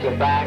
goodbye.